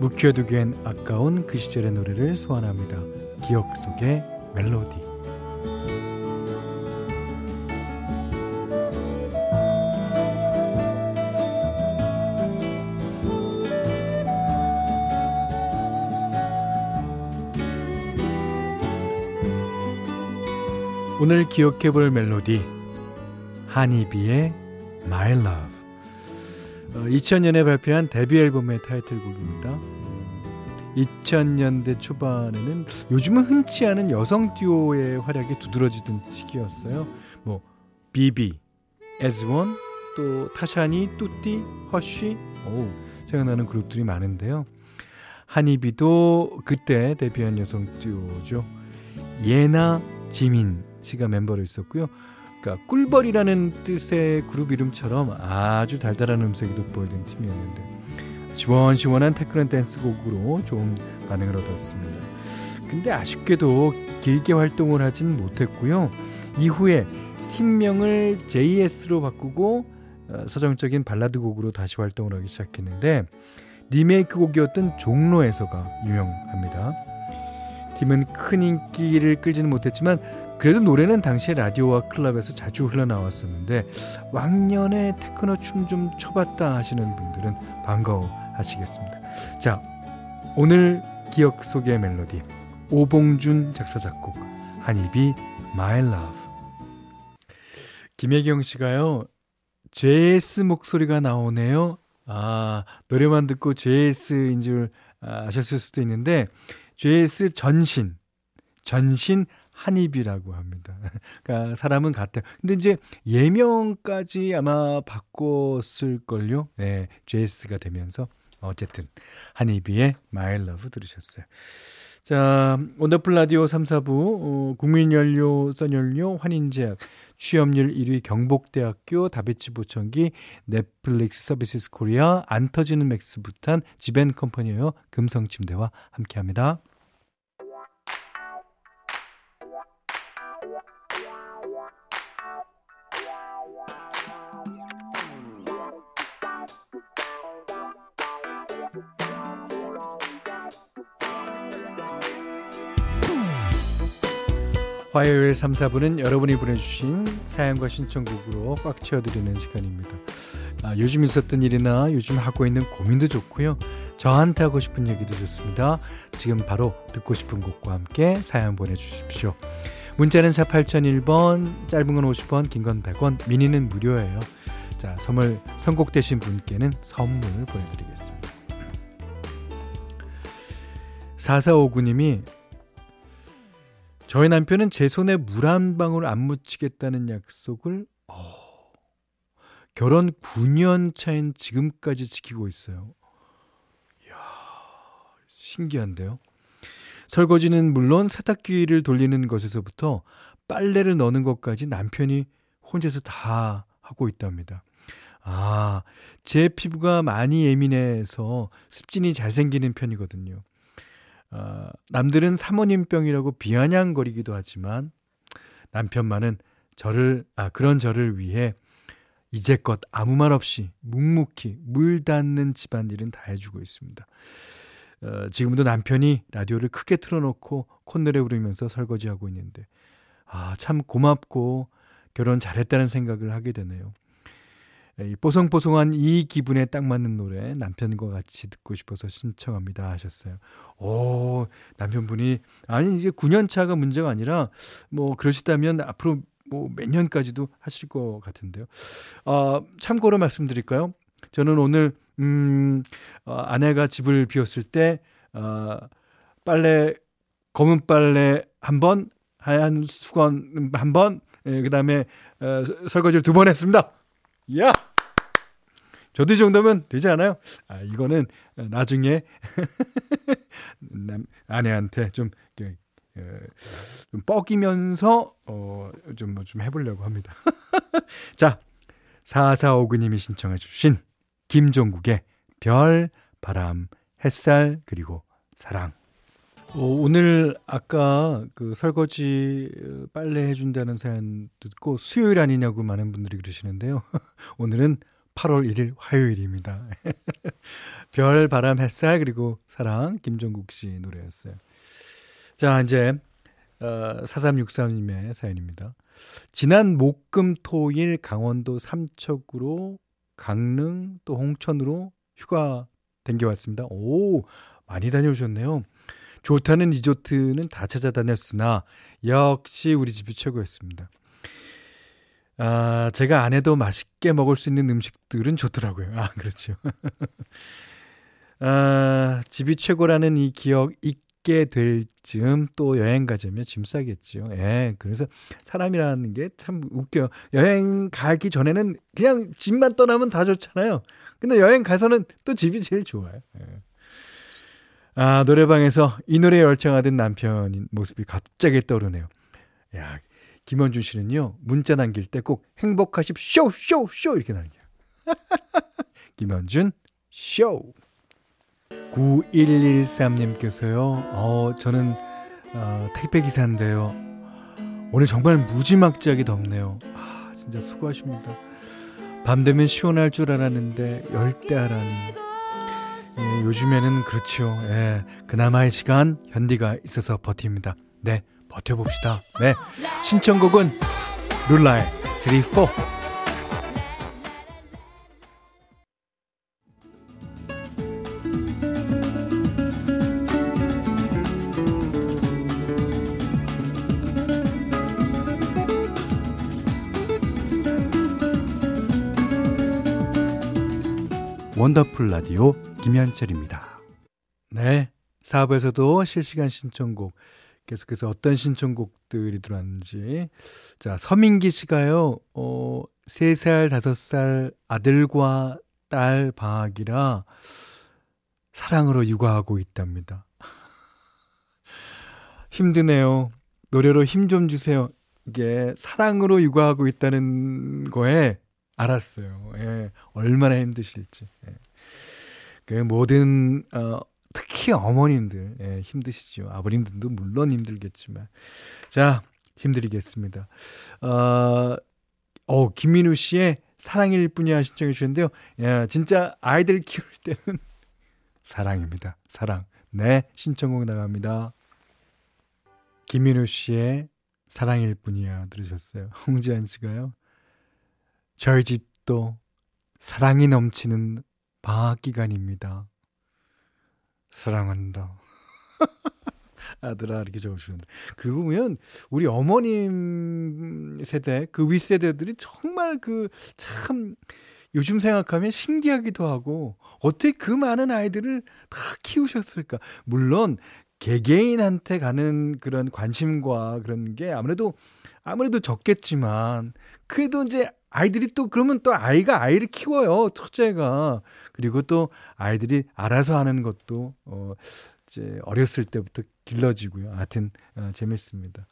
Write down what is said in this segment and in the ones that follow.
묵혀두기엔 아까운 그 시절의 노래를 소환합니다. 기억 속의 멜로디. 오늘 기억해 볼 멜로디 허니비의 My Love 2000년에 어, 발표한 데뷔 앨범의 타이틀곡입니다. 2000년대 초반에는 요즘은 흔치 않은 여성 듀오의 활약이 두드러지던 시기였어요. 뭐 비비, 에즈원, 또 타샤니, 뚜띠, 허쉬, 오 생각나는 그룹들이 많은데요. 허니비도 그때 데뷔한 여성 듀오죠. 예나, 지민 씨가 멤버로 있었고요. 그러니까 꿀벌이라는 뜻의 그룹 이름처럼 아주 달달한 음색이 돋보이던 팀이었는데 시원시원한 테크노 댄스 곡으로 좋은 반응을 얻었습니다. 근데 아쉽게도 길게 활동을 하진 못했고요. 이후에 팀명을 JS로 바꾸고 어, 서정적인 발라드 곡으로 다시 활동을 하기 시작했는데 리메이크 곡이었던 종로에서가 유명합니다. 팀은 큰 인기를 끌지는 못했지만 그래도 노래는 당시에 라디오와 클럽에서 자주 흘러나왔었는데 왕년에 테크노 춤 좀 춰봤다 하시는 분들은 반가워하시겠습니다. 자, 오늘 기억 속의 멜로디 오봉준 작사 작곡 한입이 My Love 김혜경 씨가요 JS 목소리가 나오네요. 아 노래만 듣고 JS인 줄 아셨을 수도 있는데 JS 전신 전신 한입이라고 합니다. 그러니까 사람은 같아요. 근데 이제 예명까지 아마 바꿨을걸요. 네, JS가 되면서 어쨌든 한입이의 My Love 들으셨어요. 자, 원더풀 라디오 3, 4부 어, 국민연료, 써연료, 환인제약, 취업률 1위 경복대학교, 다비치 보청기, 넷플릭스 서비스 코리아, 안 터지는 맥스 부탄, 지벤컴퍼니웨어, 금성침대와 함께합니다. 화요일 3, 4부는 여러분이 보내주신 사연과 신청곡으로 꽉 채워드리는 시간입니다. 아, 요즘 있었던 일이나 요즘 하고 있는 고민도 좋고요. 저한테 하고 싶은 얘기도 좋습니다. 지금 바로 듣고 싶은 곡과 함께 사연 보내주십시오. 문자는 4 8001번, 짧은 건 50원, 긴 건 100원, 미니는 무료예요. 자, 선물 선곡되신 분께는 선물 보내드리겠습니다. 4459님이 저희 남편은 제 손에 물 한 방울 안 묻히겠다는 약속을 어, 결혼 9년 차인 지금까지 지키고 있어요. 이야, 신기한데요. 설거지는 물론 세탁기를 돌리는 것에서부터 빨래를 넣는 것까지 남편이 혼자서 다 하고 있답니다. 아, 제 피부가 많이 예민해서 습진이 잘 생기는 편이거든요. 어, 남들은 사모님병이라고 비아냥거리기도 하지만 남편만은 저를 아 그런 저를 위해 이제껏 아무 말 없이 묵묵히 물 닿는 집안일은 다 해주고 있습니다. 어, 지금도 남편이 라디오를 크게 틀어놓고 콧노래 부르면서 설거지하고 있는데 아 참 고맙고 결혼 잘했다는 생각을 하게 되네요. 이 뽀송뽀송한 이 기분에 딱 맞는 노래 남편과 같이 듣고 싶어서 신청합니다 하셨어요. 오, 남편분이 아니 이제 9년 차가 문제가 아니라 뭐 그러시다면 앞으로 뭐 몇 년까지도 하실 것 같은데요. 어, 참고로 말씀드릴까요? 저는 오늘 음, 어, 아내가 집을 비웠을 때 어, 빨래 검은 빨래 한 번, 하얀 수건 한 번, 예, 그다음에 어, 설거지를 두 번 했습니다. 야! 저도 이 정도면 되지 않아요? 아, 이거는 나중에 남, 아내한테 좀, 좀 뻐기면서, 어, 좀, 뭐좀 해보려고 합니다. 자, 4459님이 신청해 주신 김종국의 별, 바람, 햇살, 그리고 사랑. 어, 오늘 아까 그 설거지 어, 빨래 해준다는 사연 듣고 수요일 아니냐고 많은 분들이 그러시는데요. 오늘은 8월 1일 화요일입니다. 별, 바람, 햇살, 그리고 사랑, 김종국 씨 노래였어요. 자, 이제, 어, 4363님의 사연입니다. 지난 목, 금, 토 일 강원도 삼척으로 강릉 또 홍천으로 휴가 댕겨왔습니다. 오, 많이 다녀오셨네요. 좋다는 리조트는 다 찾아다녔으나 역시 우리 집이 최고였습니다. 아, 제가 안 해도 맛있게 먹을 수 있는 음식들은 좋더라고요. 아, 그렇죠. 아, 집이 최고라는 이 기억 잊게 될 즈음 또 여행 가자면 짐 싸겠죠. 예. 그래서 사람이라는 게 참 웃겨요. 여행 가기 전에는 그냥 집만 떠나면 다 좋잖아요. 근데 여행 가서는 또 집이 제일 좋아요. 예. 아, 노래방에서 이 노래에 열창하던 남편인 모습이 갑자기 떠오르네요. 야, 김원준 씨는요, 문자 남길 때 꼭 행복하십쇼, 쇼, 쇼, 이렇게 남겨요. 김원준, 쇼. 9113님께서요, 어, 저는, 어, 택배기사인데요. 오늘 정말 무지막지하게 덥네요. 아, 진짜 수고하십니다. 밤 되면 시원할 줄 알았는데, 열대하라니. 예, 요즘에는 그렇죠. 예, 그나마의 시간 현디가 있어서 버팁니다. 네, 버텨봅시다. 네, 신청곡은 룰라의 3, 4. 원더풀 라디오 김현철입니다. 네. 4부에서도 실시간 신청곡 계속해서 어떤 신청곡들이 들어왔는지. 자, 서민기 씨가요, 어, 3살, 5살 아들과 딸 방학이라 사랑으로 육아하고 있답니다. 힘드네요. 노래로 힘 좀 주세요. 이게 사랑으로 육아하고 있다는 거에 알았어요. 예, 얼마나 힘드실지. 예. 그 모든 어, 특히 어머님들 예, 힘드시죠. 아버님들도 물론 힘들겠지만 자 힘드리겠습니다. 어, 어 김민우 씨의 사랑일 뿐이야 신청해 주셨는데요. 야, 진짜 아이들 키울 때는 사랑입니다. 사랑. 네 신청곡 나갑니다. 김민우 씨의 사랑일 뿐이야 들으셨어요. 홍지한 씨가요. 저희 집도 사랑이 넘치는 방학 기간입니다. 사랑한다. 아들아 이렇게 적어주셨는데 그리고 보면 우리 어머님 세대 그 윗세대들이 정말 그 참 요즘 생각하면 신기하기도 하고 어떻게 그 많은 아이들을 다 키우셨을까 물론 개개인한테 가는 그런 관심과 그런 게 아무래도 아무래도 적겠지만 그래도 이제 아이들이 또 그러면 또 아이가 아이를 키워요. 첫째가. 그리고 또 아이들이 알아서 하는 것도 어 이제 어렸을 때부터 길러지고요. 하여튼 어, 재밌습니다.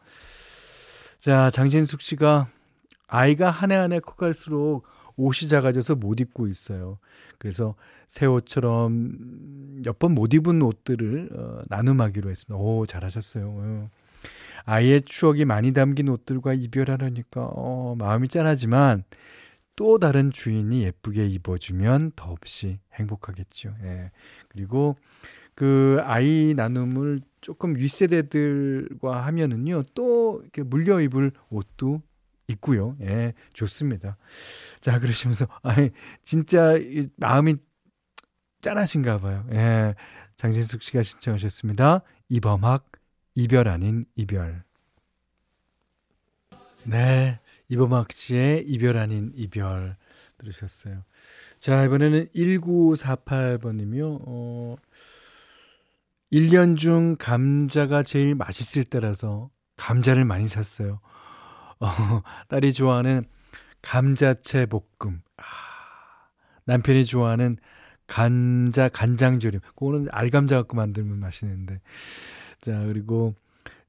자, 장진숙 씨가 아이가 한 해 한 해 커갈수록 옷이 작아져서 못 입고 있어요. 그래서 새 옷처럼 몇 번 못 입은 옷들을 어, 나눔하기로 했습니다. 오, 잘하셨어요. 어. 아이의 추억이 많이 담긴 옷들과 이별하려니까 어, 마음이 짠하지만 또 다른 주인이 예쁘게 입어주면 더없이 행복하겠죠. 예. 그리고 그 아이 나눔을 조금 윗세대들과 하면은요, 또 이렇게 물려 입을 옷도 있고요. 예, 좋습니다. 자, 그러시면서, 아이, 진짜 마음이 짠하신가 봐요. 예, 장진숙 씨가 신청하셨습니다. 이범학 이별 아닌 이별. 네. 이범학 씨의 이별 아닌 이별 들으셨어요. 자, 이번에는 1948번이며, 어, 1년 중 감자가 제일 맛있을 때라서 감자를 많이 샀어요. 어, 딸이 좋아하는 감자채 볶음. 아, 남편이 좋아하는 간자 간장조림. 그거는 알감자 갖고 만들면 맛있는데. 자, 그리고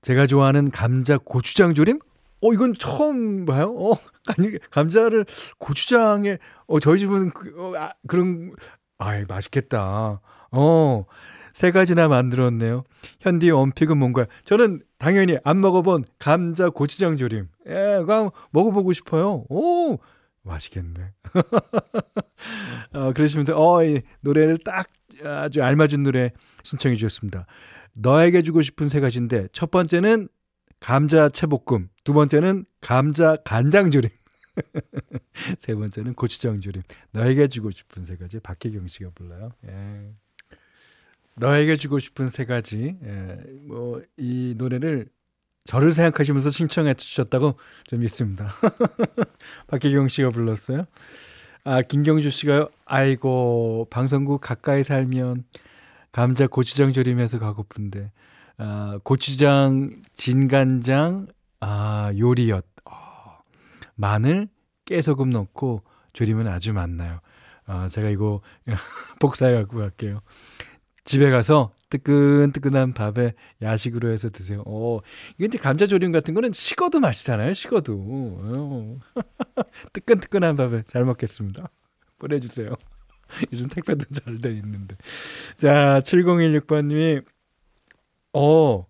제가 좋아하는 감자 고추장 조림? 어, 이건 처음 봐요. 어, 감자를 고추장에, 어, 저희 집은 그, 어, 아, 그런, 아이, 맛있겠다. 어, 세 가지나 만들었네요. 현디 원픽은 뭔가요? 저는 당연히 안 먹어본 감자 고추장 조림. 예, 그냥 먹어보고 싶어요. 오, 맛있겠네. 어, 그러시면, 어, 이 노래를 딱 아주 알맞은 노래 신청해 주셨습니다. 너에게 주고 싶은 세 가지인데, 첫 번째는 감자 채볶음, 두 번째는 감자 간장 조림, 세 번째는 고추장 조림. 너에게 주고 싶은 세 가지 박혜경 씨가 불러요. 예. 너에게 주고 싶은 세 가지. 예. 뭐이 노래를 저를 생각하시면서 신청해 주셨다고 좀 믿습니다. 박혜경 씨가 불렀어요. 아, 김경주 씨가요. 아이고, 방송국 가까이 살면 감자 고추장 조림해서 가고픈데 아, 고추장, 진간장, 아, 요리엿, 어, 마늘, 깨소금 넣고 조리면 아주 맛나요. 아, 제가 이거 복사해 갖고 갈게요. 집에 가서 뜨끈뜨끈한 밥에 야식으로 해서 드세요. 어, 이게 이제 감자조림 같은 거는 식어도 맛있잖아요. 식어도. 어. 뜨끈뜨끈한 밥에 잘 먹겠습니다. 보내주세요. 요즘 택배도 잘 돼 있는데. 자, 7016번님이 어,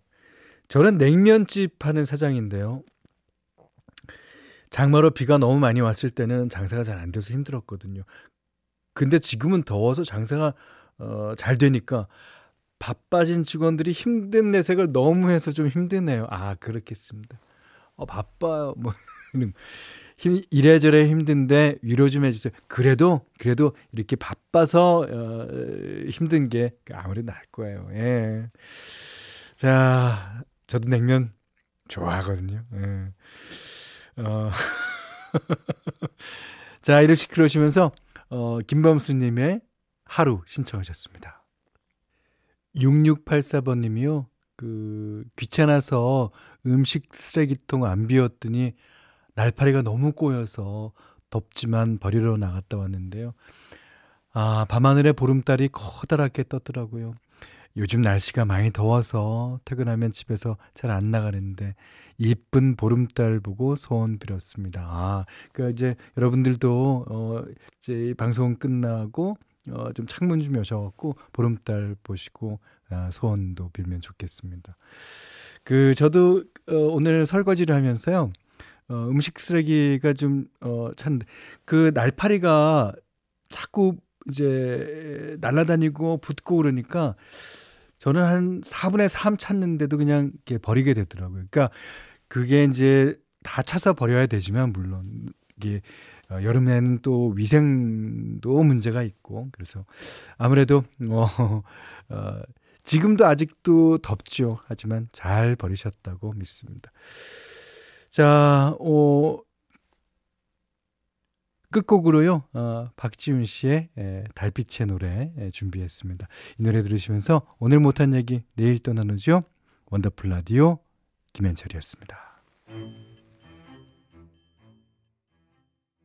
저는 냉면집 하는 사장인데요. 장마로 비가 너무 많이 왔을 때는 장사가 잘 안 돼서 힘들었거든요. 근데 지금은 더워서 장사가 어, 잘 되니까 바빠진 직원들이 힘든 내색을 너무 해서 좀 힘드네요. 아, 그렇겠습니다. 어, 바빠요. 뭐, 힘, 이래저래 힘든데 위로 좀 해주세요. 그래도, 그래도 이렇게 바빠서, 어, 힘든 게 아무래도 나을 거예요. 예. 자, 저도 냉면 좋아하거든요. 예. 어. 자, 이렇게 그러시면서, 어, 김범수님의 하루 신청하셨습니다. 6684번님이요. 그, 귀찮아서 음식 쓰레기통 안 비웠더니 날파리가 너무 꼬여서 덥지만 버리러 나갔다 왔는데요. 아, 밤하늘에 보름달이 커다랗게 떴더라고요. 요즘 날씨가 많이 더워서 퇴근하면 집에서 잘 안 나가는데 이쁜 보름달 보고 소원 빌었습니다. 아, 그 이제 여러분들도 어 이제 방송 끝나고 어 좀 창문 좀 여셔갖고 보름달 보시고 아, 소원도 빌면 좋겠습니다. 그 저도 어, 오늘 설거지를 하면서요. 어, 음식 쓰레기가 좀 어 찬 그 날파리가 자꾸 이제 날아다니고 붙고 그러니까 저는 한 4분의 3 찾는데도 그냥 이렇게 버리게 되더라고요. 그러니까 그게 이제 다 차서 버려야 되지만 물론 이게 어, 여름에는 또 위생도 문제가 있고 그래서 아무래도 어, 어 지금도 아직도 덥죠. 하지만 잘 버리셨다고 믿습니다. 자, 어, 끝곡으로요, 어, 박지훈 씨의 에, 달빛의 노래 에, 준비했습니다. 이 노래 들으시면서 오늘 못한 얘기 내일 또 나누죠. 원더풀 라디오 김현철이었습니다.